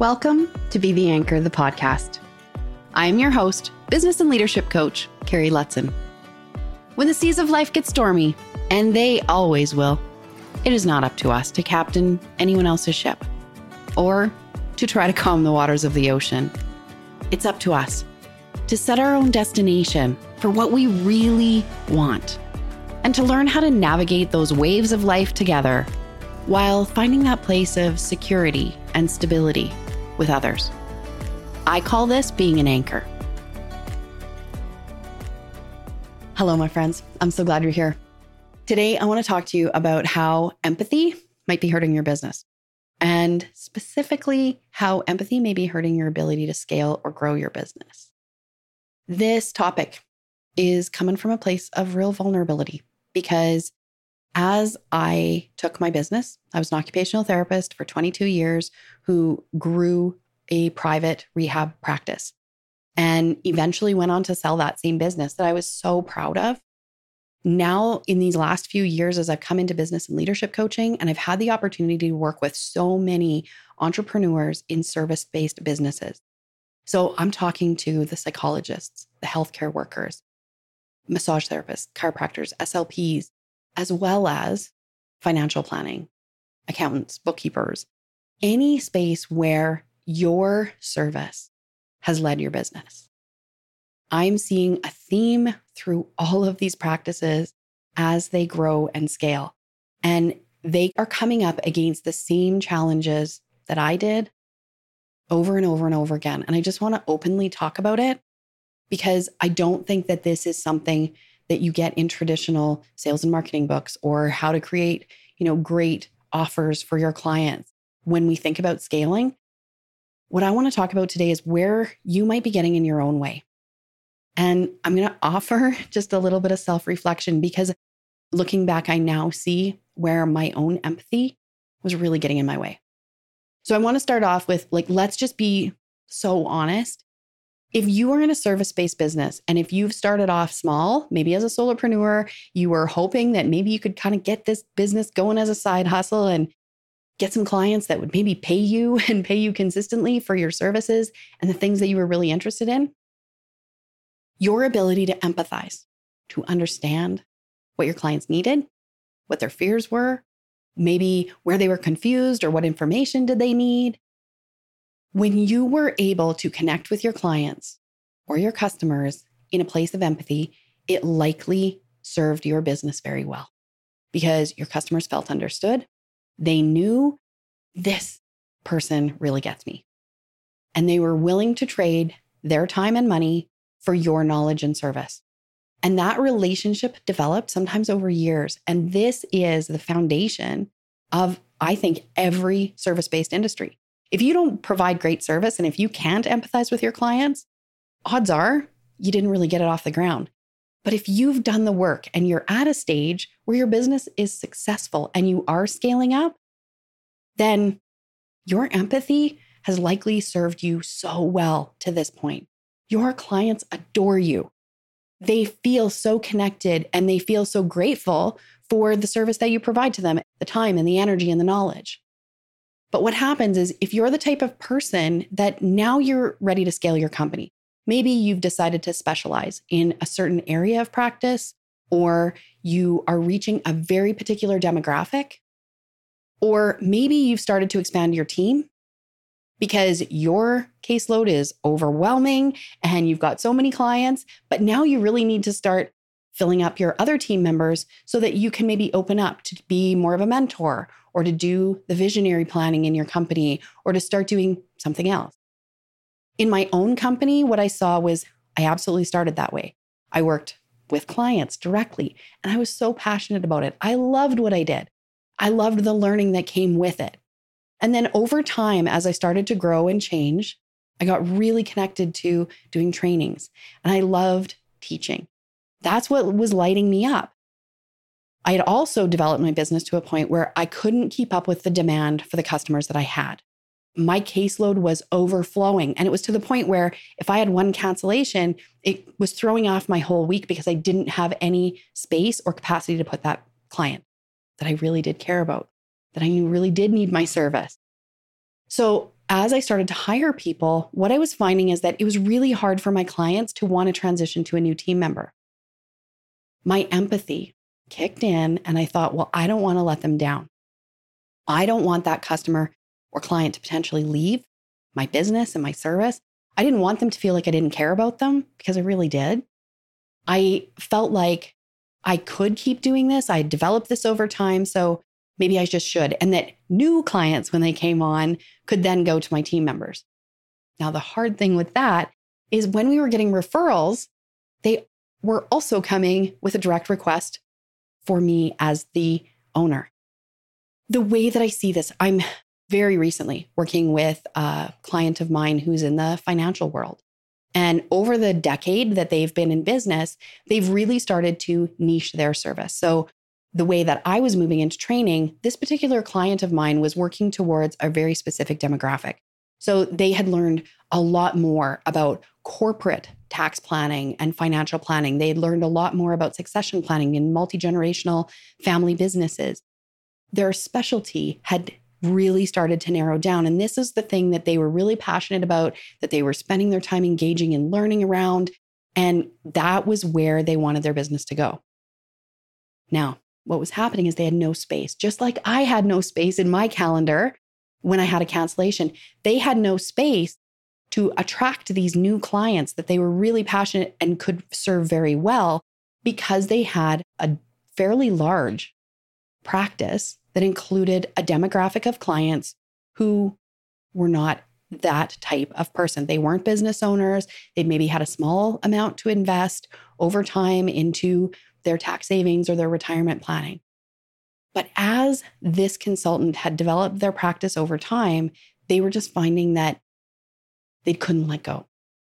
Welcome to Be the Anchor, the podcast. I am your host, business and leadership coach, Carrie Lutzen. When the seas of life get stormy, and they always will, it is not up to us to captain anyone else's ship or to try to calm the waters of the ocean. It's up to us to set our own destination for what we really want and to learn how to navigate those waves of life together while finding that place of security and stability with others. I call this being an anchor. Hello, my friends. I'm so glad you're here. Today, I want to talk to you about how empathy might be hurting your business, and specifically how empathy may be hurting your ability to scale or grow your business. This topic is coming from a place of real vulnerability because as I took my business, I was an occupational therapist for 22 years who grew a private rehab practice and eventually went on to sell that same business that I was so proud of. Now, in these last few years, as I've come into business and leadership coaching, and I've had the opportunity to work with so many entrepreneurs in service based businesses. So I'm talking to the psychologists, the healthcare workers, massage therapists, chiropractors, SLPs, as well as financial planning, accountants, bookkeepers, any space where your service has led your business. I'm seeing a theme through all of these practices as they grow and scale. And they are coming up against the same challenges that I did over and over and over again. And I just want to openly talk about it because I don't think that this is something that you get in traditional sales and marketing books or how to create, you know, great offers for your clients. When we think about scaling, what I want to talk about today is where you might be getting in your own way. And I'm going to offer just a little bit of self reflection because looking back, I now see where my own empathy was really getting in my way. So I want to start off with like, let's just be so honest. If you are in a service based business and if you've started off small, maybe as a solopreneur, you were hoping that maybe you could kind of get this business going as a side hustle and get some clients that would maybe pay you and pay you consistently for your services and the things that you were really interested in. Your ability to empathize, to understand what your clients needed, what their fears were, maybe where they were confused or what information did they need. When you were able to connect with your clients or your customers in a place of empathy, it likely served your business very well because your customers felt understood they knew this person really gets me. And they were willing to trade their time and money for your knowledge and service. And that relationship developed sometimes over years. And this is the foundation of, I think, every service based industry. If you don't provide great service and if you can't empathize with your clients, odds are you didn't really get it off the ground. But if you've done the work and you're at a stage where your business is successful and you are scaling up, then your empathy has likely served you so well to this point. Your clients adore you. They feel so connected and they feel so grateful for the service that you provide to them, the time and the energy and the knowledge. But what happens is if you're the type of person that now you're ready to scale your company, Maybe you've decided to specialize in a certain area of practice, or you are reaching a very particular demographic, or maybe you've started to expand your team because your caseload is overwhelming and you've got so many clients, but now you really need to start filling up your other team members so that you can maybe open up to be more of a mentor or to do the visionary planning in your company or to start doing something else. In my own company, what I saw was I absolutely started that way. I worked with clients directly, and I was so passionate about it. I loved what I did. I loved the learning that came with it. And then over time, as I started to grow and change, I got really connected to doing trainings and I loved teaching. That's what was lighting me up. I had also developed my business to a point where I couldn't keep up with the demand for the customers that I had my caseload was overflowing. And it was to the point where if I had one cancellation, it was throwing off my whole week because I didn't have any space or capacity to put that client that I really did care about, that I knew really did need my service. So as I started to hire people, what I was finding is that it was really hard for my clients to want to transition to a new team member. My empathy kicked in, and I thought, well, I don't want to let them down. I don't want that customer or client to potentially leave my business and my service. I didn't want them to feel like I didn't care about them because I really did. I felt like I could keep doing this. I developed this over time. So maybe I just should. And that new clients, when they came on, could then go to my team members. Now, the hard thing with that is when we were getting referrals, they were also coming with a direct request for me as the owner. The way that I see this, I'm very recently working with a client of mine who's in the financial world. And over the decade that they've been in business, they've really started to niche their service. So, the way that I was moving into training, this particular client of mine was working towards a very specific demographic. So, they had learned a lot more about corporate tax planning and financial planning. They had learned a lot more about succession planning in multi generational family businesses. Their specialty had really started to narrow down. And this is the thing that they were really passionate about, that they were spending their time engaging and learning around. And that was where they wanted their business to go. Now, what was happening is they had no space, just like I had no space in my calendar when I had a cancellation. They had no space to attract these new clients that they were really passionate and could serve very well because they had a fairly large practice that included a demographic of clients who were not that type of person. They weren't business owners. They maybe had a small amount to invest over time into their tax savings or their retirement planning. But as this consultant had developed their practice over time, they were just finding that they couldn't let go.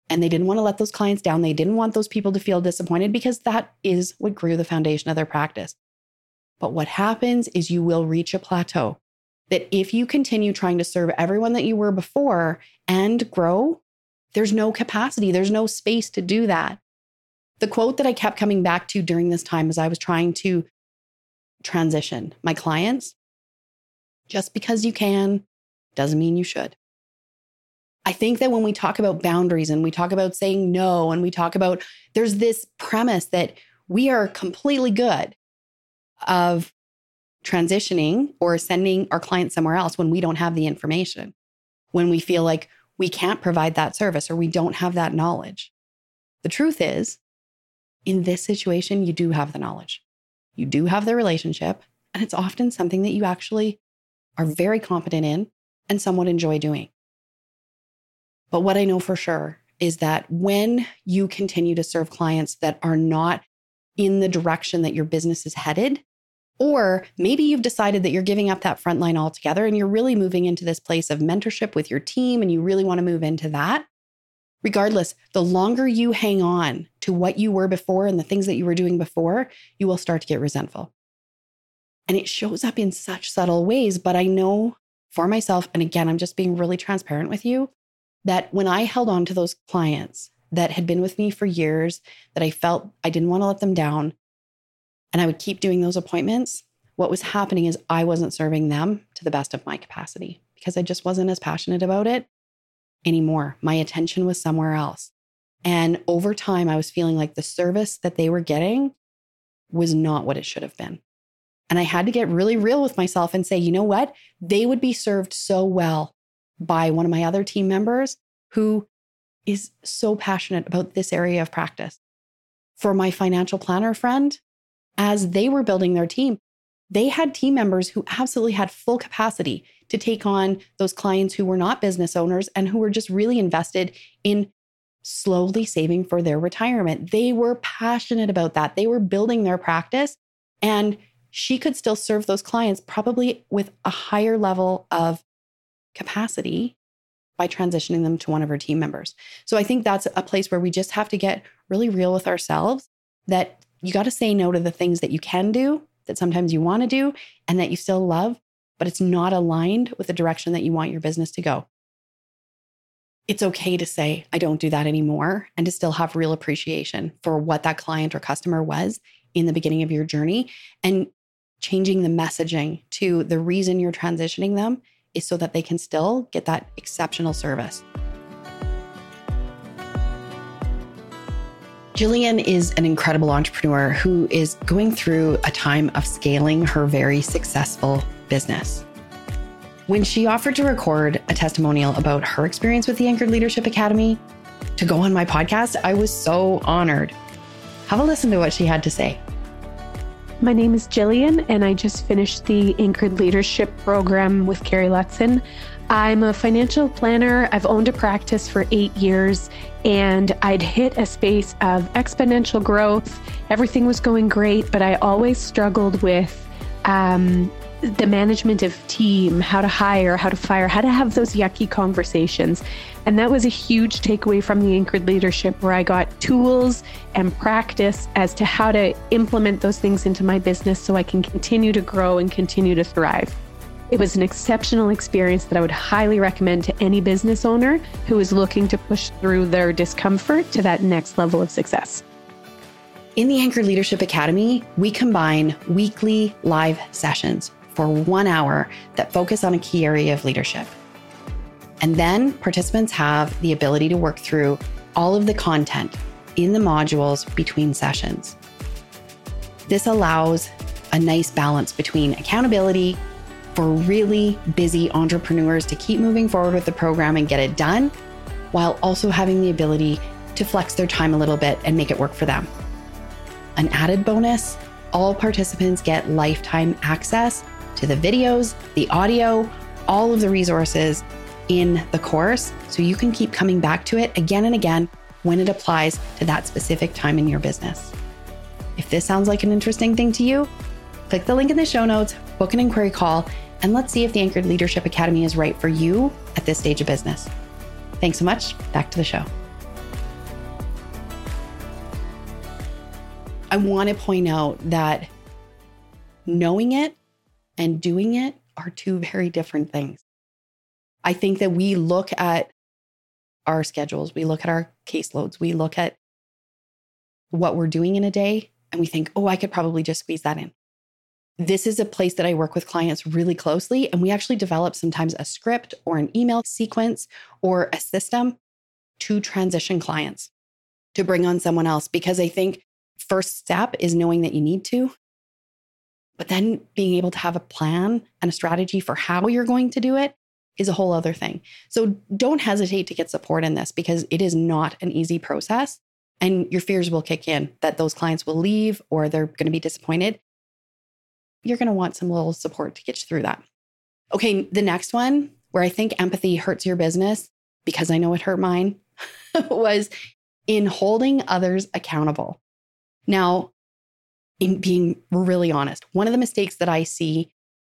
And they didn't want to let those clients down. They didn't want those people to feel disappointed because that is what grew the foundation of their practice. But what happens is you will reach a plateau that if you continue trying to serve everyone that you were before and grow, there's no capacity, there's no space to do that. The quote that I kept coming back to during this time as I was trying to transition my clients just because you can doesn't mean you should. I think that when we talk about boundaries and we talk about saying no and we talk about there's this premise that we are completely good of transitioning or sending our clients somewhere else when we don't have the information, when we feel like we can't provide that service or we don't have that knowledge. The truth is, in this situation, you do have the knowledge, you do have the relationship, and it's often something that you actually are very competent in and somewhat enjoy doing. But what I know for sure is that when you continue to serve clients that are not in the direction that your business is headed, or maybe you've decided that you're giving up that front line altogether and you're really moving into this place of mentorship with your team and you really want to move into that. Regardless, the longer you hang on to what you were before and the things that you were doing before, you will start to get resentful. And it shows up in such subtle ways. But I know for myself, and again, I'm just being really transparent with you, that when I held on to those clients that had been with me for years, that I felt I didn't want to let them down, and I would keep doing those appointments, what was happening is I wasn't serving them to the best of my capacity because I just wasn't as passionate about it anymore. My attention was somewhere else. And over time, I was feeling like the service that they were getting was not what it should have been. And I had to get really real with myself and say, you know what? They would be served so well by one of my other team members who is so passionate about this area of practice. For my financial planner friend, as they were building their team, they had team members who absolutely had full capacity to take on those clients who were not business owners and who were just really invested in slowly saving for their retirement. They were passionate about that. They were building their practice and she could still serve those clients probably with a higher level of capacity by transitioning them to one of her team members. So I think that's a place where we just have to get really real with ourselves that you got to say no to the things that you can do, that sometimes you want to do, and that you still love, but it's not aligned with the direction that you want your business to go. It's okay to say, I don't do that anymore, and to still have real appreciation for what that client or customer was in the beginning of your journey and changing the messaging to the reason you're transitioning them is so that they can still get that exceptional service. Jillian is an incredible entrepreneur who is going through a time of scaling her very successful business. When she offered to record a testimonial about her experience with the Anchored Leadership Academy to go on my podcast, I was so honored. Have a listen to what she had to say. My name is Jillian, and I just finished the Anchored Leadership Program with Carrie Lutzen. I'm a financial planner. I've owned a practice for eight years, and I'd hit a space of exponential growth. Everything was going great, but I always struggled with um, the management of team, how to hire, how to fire, how to have those yucky conversations. And that was a huge takeaway from the anchored leadership where I got tools and practice as to how to implement those things into my business so I can continue to grow and continue to thrive. It was an exceptional experience that I would highly recommend to any business owner who is looking to push through their discomfort to that next level of success. In the Anchor Leadership Academy, we combine weekly live sessions for one hour that focus on a key area of leadership. And then participants have the ability to work through all of the content in the modules between sessions. This allows a nice balance between accountability for really busy entrepreneurs to keep moving forward with the program and get it done, while also having the ability to flex their time a little bit and make it work for them. An added bonus all participants get lifetime access to the videos, the audio, all of the resources in the course so you can keep coming back to it again and again when it applies to that specific time in your business. If this sounds like an interesting thing to you, click the link in the show notes, book an inquiry call, and let's see if the Anchored Leadership Academy is right for you at this stage of business. Thanks so much. Back to the show. I want to point out that knowing it and doing it are two very different things. I think that we look at our schedules, we look at our caseloads, we look at what we're doing in a day, and we think, oh, I could probably just squeeze that in. This is a place that I work with clients really closely, and we actually develop sometimes a script or an email sequence or a system to transition clients to bring on someone else because I think first step is knowing that you need to but then being able to have a plan and a strategy for how you're going to do it is a whole other thing. So don't hesitate to get support in this because it is not an easy process. And your fears will kick in that those clients will leave or they're going to be disappointed. You're going to want some little support to get you through that. Okay, the next one where I think empathy hurts your business because I know it hurt mine was in holding others accountable. Now, in being really honest. One of the mistakes that I see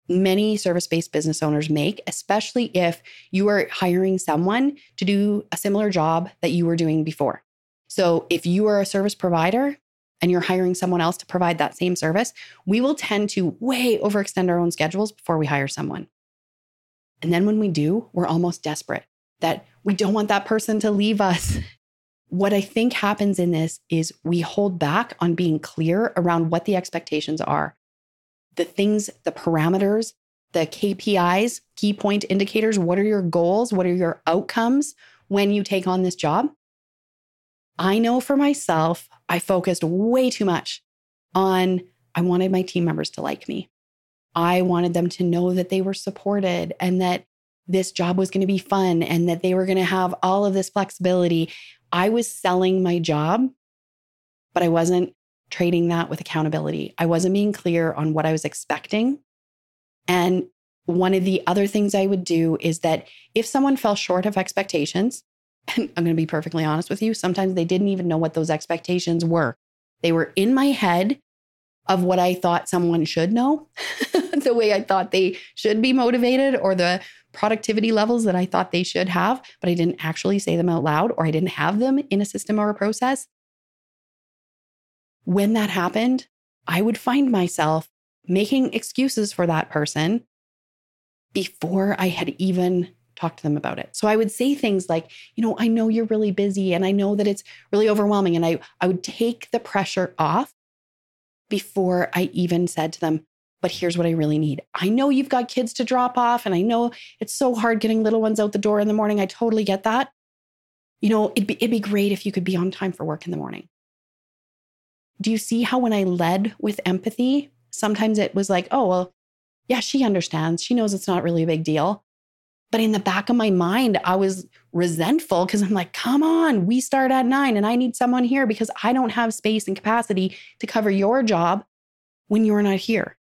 many service based business owners make, especially if you are hiring someone to do a similar job that you were doing before. So, if you are a service provider and you're hiring someone else to provide that same service, we will tend to way overextend our own schedules before we hire someone. And then when we do, we're almost desperate that we don't want that person to leave us what I think happens in this is we hold back on being clear around what the expectations are. The things, the parameters, the KPIs, key point indicators. What are your goals? What are your outcomes when you take on this job? I know for myself, I focused way too much on I wanted my team members to like me. I wanted them to know that they were supported and that this job was going to be fun and that they were going to have all of this flexibility. I was selling my job, but I wasn't trading that with accountability. I wasn't being clear on what I was expecting. And one of the other things I would do is that if someone fell short of expectations, and I'm going to be perfectly honest with you, sometimes they didn't even know what those expectations were. They were in my head of what I thought someone should know, the way I thought they should be motivated, or the productivity levels that I thought they should have, but I didn't actually say them out loud or I didn't have them in a system or a process. When that happened, I would find myself making excuses for that person before I had even talked to them about it. So I would say things like, you know, I know you're really busy and I know that it's really overwhelming. And I, I would take the pressure off before I even said to them, but here's what I really need. I know you've got kids to drop off, and I know it's so hard getting little ones out the door in the morning. I totally get that. You know, it'd be, it'd be great if you could be on time for work in the morning. Do you see how when I led with empathy, sometimes it was like, oh, well, yeah, she understands. She knows it's not really a big deal. But in the back of my mind, I was resentful because I'm like, come on, we start at nine and I need someone here because I don't have space and capacity to cover your job when you're not here.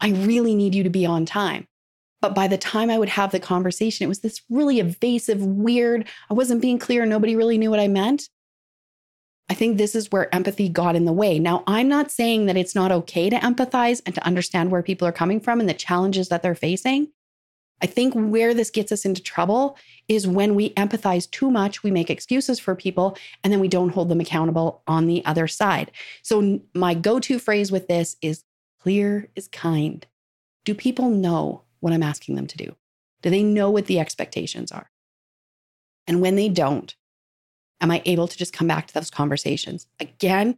I really need you to be on time. But by the time I would have the conversation, it was this really evasive, weird, I wasn't being clear. Nobody really knew what I meant. I think this is where empathy got in the way. Now, I'm not saying that it's not okay to empathize and to understand where people are coming from and the challenges that they're facing. I think where this gets us into trouble is when we empathize too much, we make excuses for people, and then we don't hold them accountable on the other side. So, my go to phrase with this is clear is kind. Do people know what I'm asking them to do? Do they know what the expectations are? And when they don't, am I able to just come back to those conversations? Again,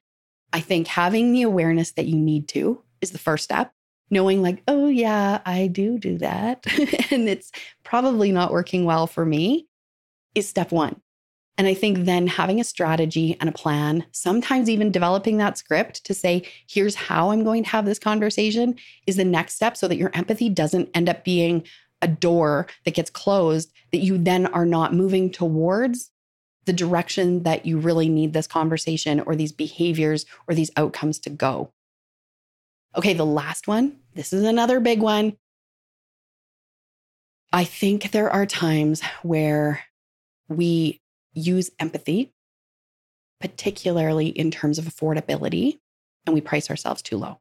I think having the awareness that you need to is the first step knowing like, oh, yeah, I do do that. and it's probably not working well for me is step one. And I think then having a strategy and a plan, sometimes even developing that script to say, here's how I'm going to have this conversation is the next step so that your empathy doesn't end up being a door that gets closed that you then are not moving towards the direction that you really need this conversation or these behaviors or these outcomes to go. Okay, the last one. This is another big one. I think there are times where we use empathy, particularly in terms of affordability, and we price ourselves too low.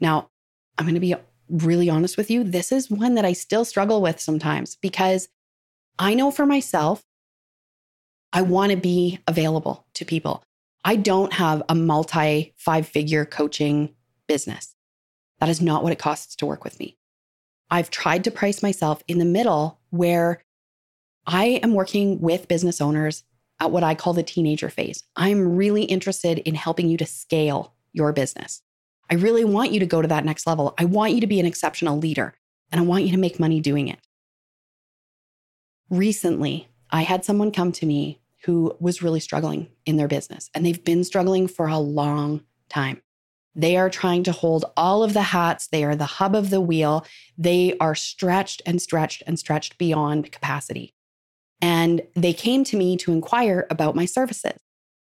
Now, I'm going to be really honest with you. This is one that I still struggle with sometimes because I know for myself, I want to be available to people. I don't have a multi five figure coaching business. That is not what it costs to work with me. I've tried to price myself in the middle where I am working with business owners at what I call the teenager phase. I'm really interested in helping you to scale your business. I really want you to go to that next level. I want you to be an exceptional leader and I want you to make money doing it. Recently, I had someone come to me who was really struggling in their business and they've been struggling for a long time. They are trying to hold all of the hats. They are the hub of the wheel. They are stretched and stretched and stretched beyond capacity. And they came to me to inquire about my services,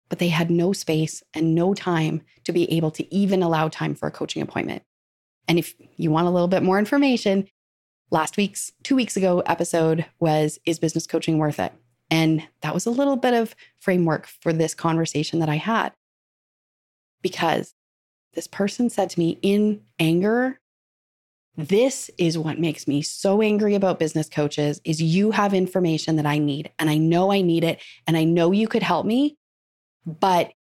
but they had no space and no time to be able to even allow time for a coaching appointment. And if you want a little bit more information, last week's, two weeks ago episode was Is Business Coaching Worth It? And that was a little bit of framework for this conversation that I had. Because this person said to me in anger, this is what makes me so angry about business coaches is you have information that I need and I know I need it and I know you could help me, but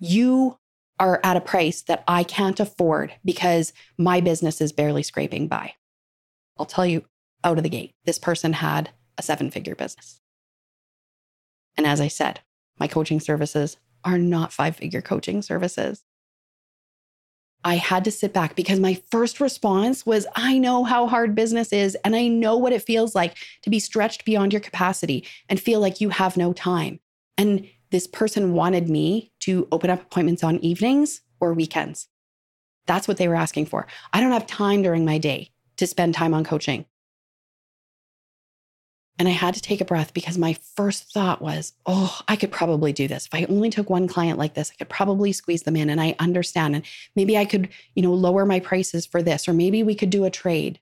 you are at a price that I can't afford because my business is barely scraping by. I'll tell you out of the gate, this person had a seven figure business. And as I said, my coaching services are not five figure coaching services. I had to sit back because my first response was I know how hard business is and I know what it feels like to be stretched beyond your capacity and feel like you have no time. And this person wanted me to open up appointments on evenings or weekends. That's what they were asking for. I don't have time during my day to spend time on coaching. And I had to take a breath because my first thought was, oh, I could probably do this. If I only took one client like this, I could probably squeeze them in and I understand. And maybe I could, you know, lower my prices for this, or maybe we could do a trade.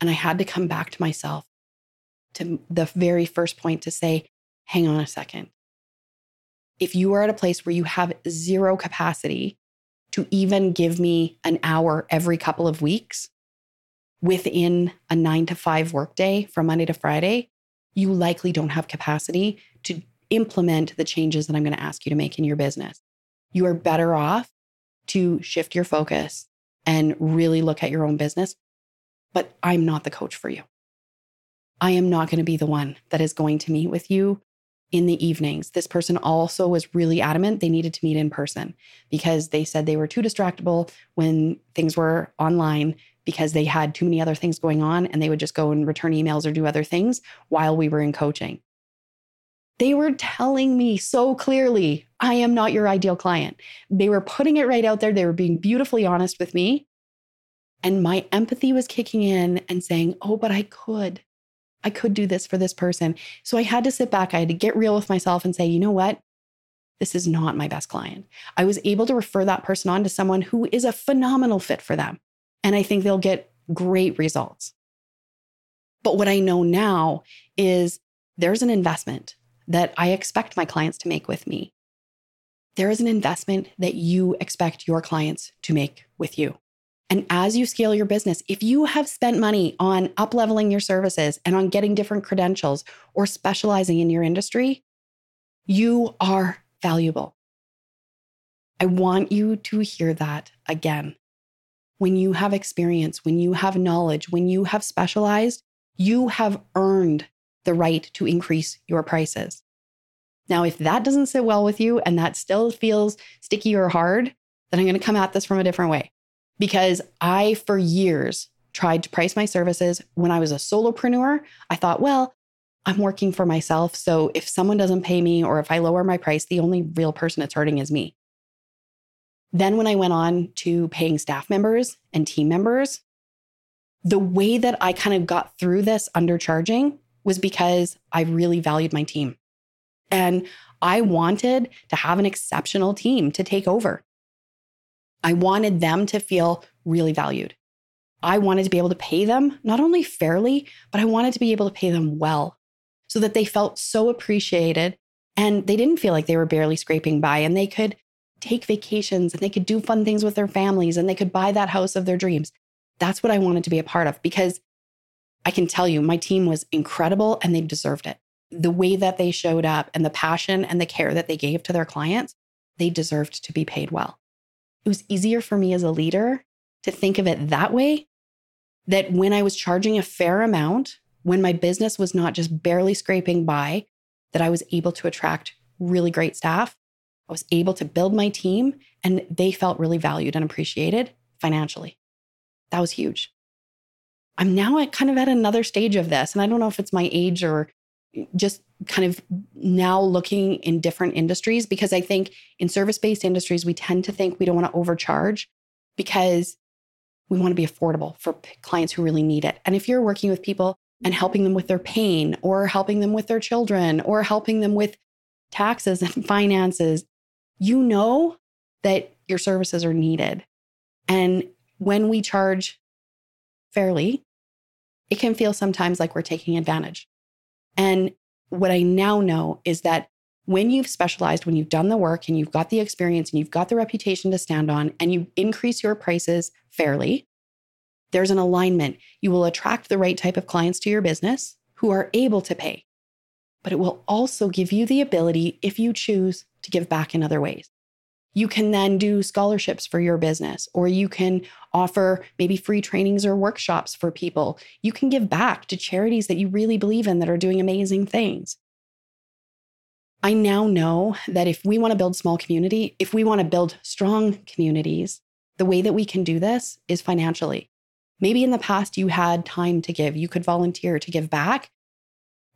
And I had to come back to myself to the very first point to say, hang on a second. If you are at a place where you have zero capacity to even give me an hour every couple of weeks, within a nine to five workday from Monday to Friday, you likely don't have capacity to implement the changes that I'm going to ask you to make in your business. You are better off to shift your focus and really look at your own business. But I'm not the coach for you. I am not going to be the one that is going to meet with you in the evenings. This person also was really adamant they needed to meet in person because they said they were too distractible when things were online because they had too many other things going on and they would just go and return emails or do other things while we were in coaching. They were telling me so clearly, I am not your ideal client. They were putting it right out there. They were being beautifully honest with me. And my empathy was kicking in and saying, Oh, but I could. I could do this for this person. So I had to sit back. I had to get real with myself and say, you know what? This is not my best client. I was able to refer that person on to someone who is a phenomenal fit for them. And I think they'll get great results. But what I know now is there's an investment that I expect my clients to make with me. There is an investment that you expect your clients to make with you. And as you scale your business, if you have spent money on up leveling your services and on getting different credentials or specializing in your industry, you are valuable. I want you to hear that again. When you have experience, when you have knowledge, when you have specialized, you have earned the right to increase your prices. Now, if that doesn't sit well with you and that still feels sticky or hard, then I'm going to come at this from a different way because I, for years, tried to price my services. When I was a solopreneur, I thought, well, I'm working for myself. So if someone doesn't pay me or if I lower my price, the only real person it's hurting is me. Then, when I went on to paying staff members and team members, the way that I kind of got through this undercharging was because I really valued my team. And I wanted to have an exceptional team to take over. I wanted them to feel really valued. I wanted to be able to pay them not only fairly, but I wanted to be able to pay them well so that they felt so appreciated and they didn't feel like they were barely scraping by and they could take vacations and they could do fun things with their families and they could buy that house of their dreams. That's what I wanted to be a part of because I can tell you my team was incredible and they deserved it. The way that they showed up and the passion and the care that they gave to their clients, they deserved to be paid well it was easier for me as a leader to think of it that way. That when I was charging a fair amount, when my business was not just barely scraping by, that I was able to attract really great staff. I was able to build my team and they felt really valued and appreciated financially. That was huge. I'm now at kind of at another stage of this. And I don't know if it's my age or just kind of now looking in different industries because I think in service based industries, we tend to think we don't want to overcharge because we want to be affordable for clients who really need it. And if you're working with people and helping them with their pain or helping them with their children or helping them with taxes and finances, you know that your services are needed. And when we charge fairly, it can feel sometimes like we're taking advantage. And what I now know is that when you've specialized, when you've done the work and you've got the experience and you've got the reputation to stand on and you increase your prices fairly, there's an alignment. You will attract the right type of clients to your business who are able to pay. But it will also give you the ability, if you choose, to give back in other ways. You can then do scholarships for your business, or you can offer maybe free trainings or workshops for people. You can give back to charities that you really believe in that are doing amazing things. I now know that if we want to build small community, if we want to build strong communities, the way that we can do this is financially. Maybe in the past you had time to give, you could volunteer to give back.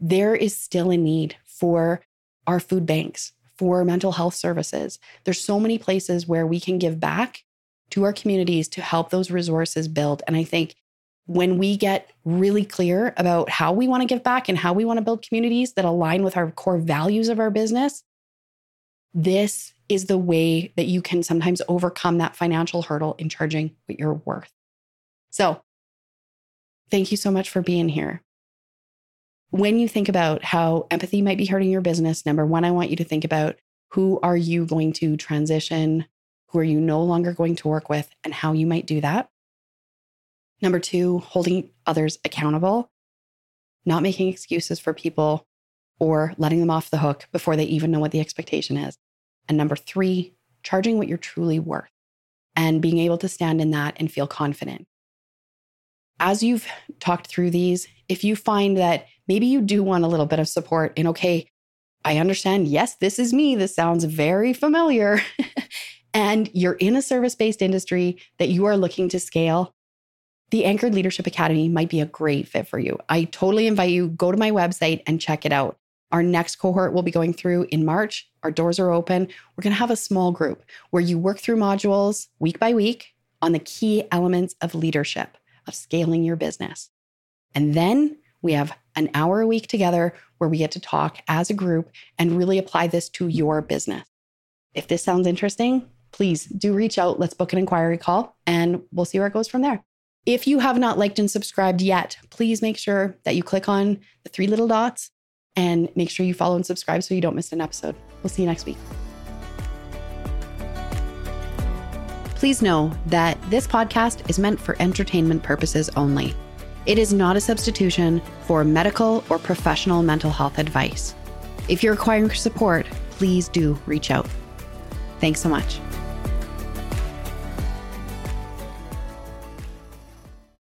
There is still a need for our food banks, for mental health services. There's so many places where we can give back to our communities to help those resources build. And I think when we get really clear about how we want to give back and how we want to build communities that align with our core values of our business, this is the way that you can sometimes overcome that financial hurdle in charging what you're worth. So, thank you so much for being here when you think about how empathy might be hurting your business, number one, I want you to think about who are you going to transition? Who are you no longer going to work with and how you might do that? Number two, holding others accountable, not making excuses for people or letting them off the hook before they even know what the expectation is. And number three, charging what you're truly worth and being able to stand in that and feel confident. As you've talked through these, if you find that maybe you do want a little bit of support in, okay, I understand, yes, this is me. This sounds very familiar. and you're in a service based industry that you are looking to scale, the Anchored Leadership Academy might be a great fit for you. I totally invite you go to my website and check it out. Our next cohort will be going through in March. Our doors are open. We're going to have a small group where you work through modules week by week on the key elements of leadership, of scaling your business. And then we have an hour a week together where we get to talk as a group and really apply this to your business. If this sounds interesting, please do reach out. Let's book an inquiry call and we'll see where it goes from there. If you have not liked and subscribed yet, please make sure that you click on the three little dots and make sure you follow and subscribe so you don't miss an episode. We'll see you next week. Please know that this podcast is meant for entertainment purposes only. It is not a substitution for medical or professional mental health advice. If you're requiring support, please do reach out. Thanks so much.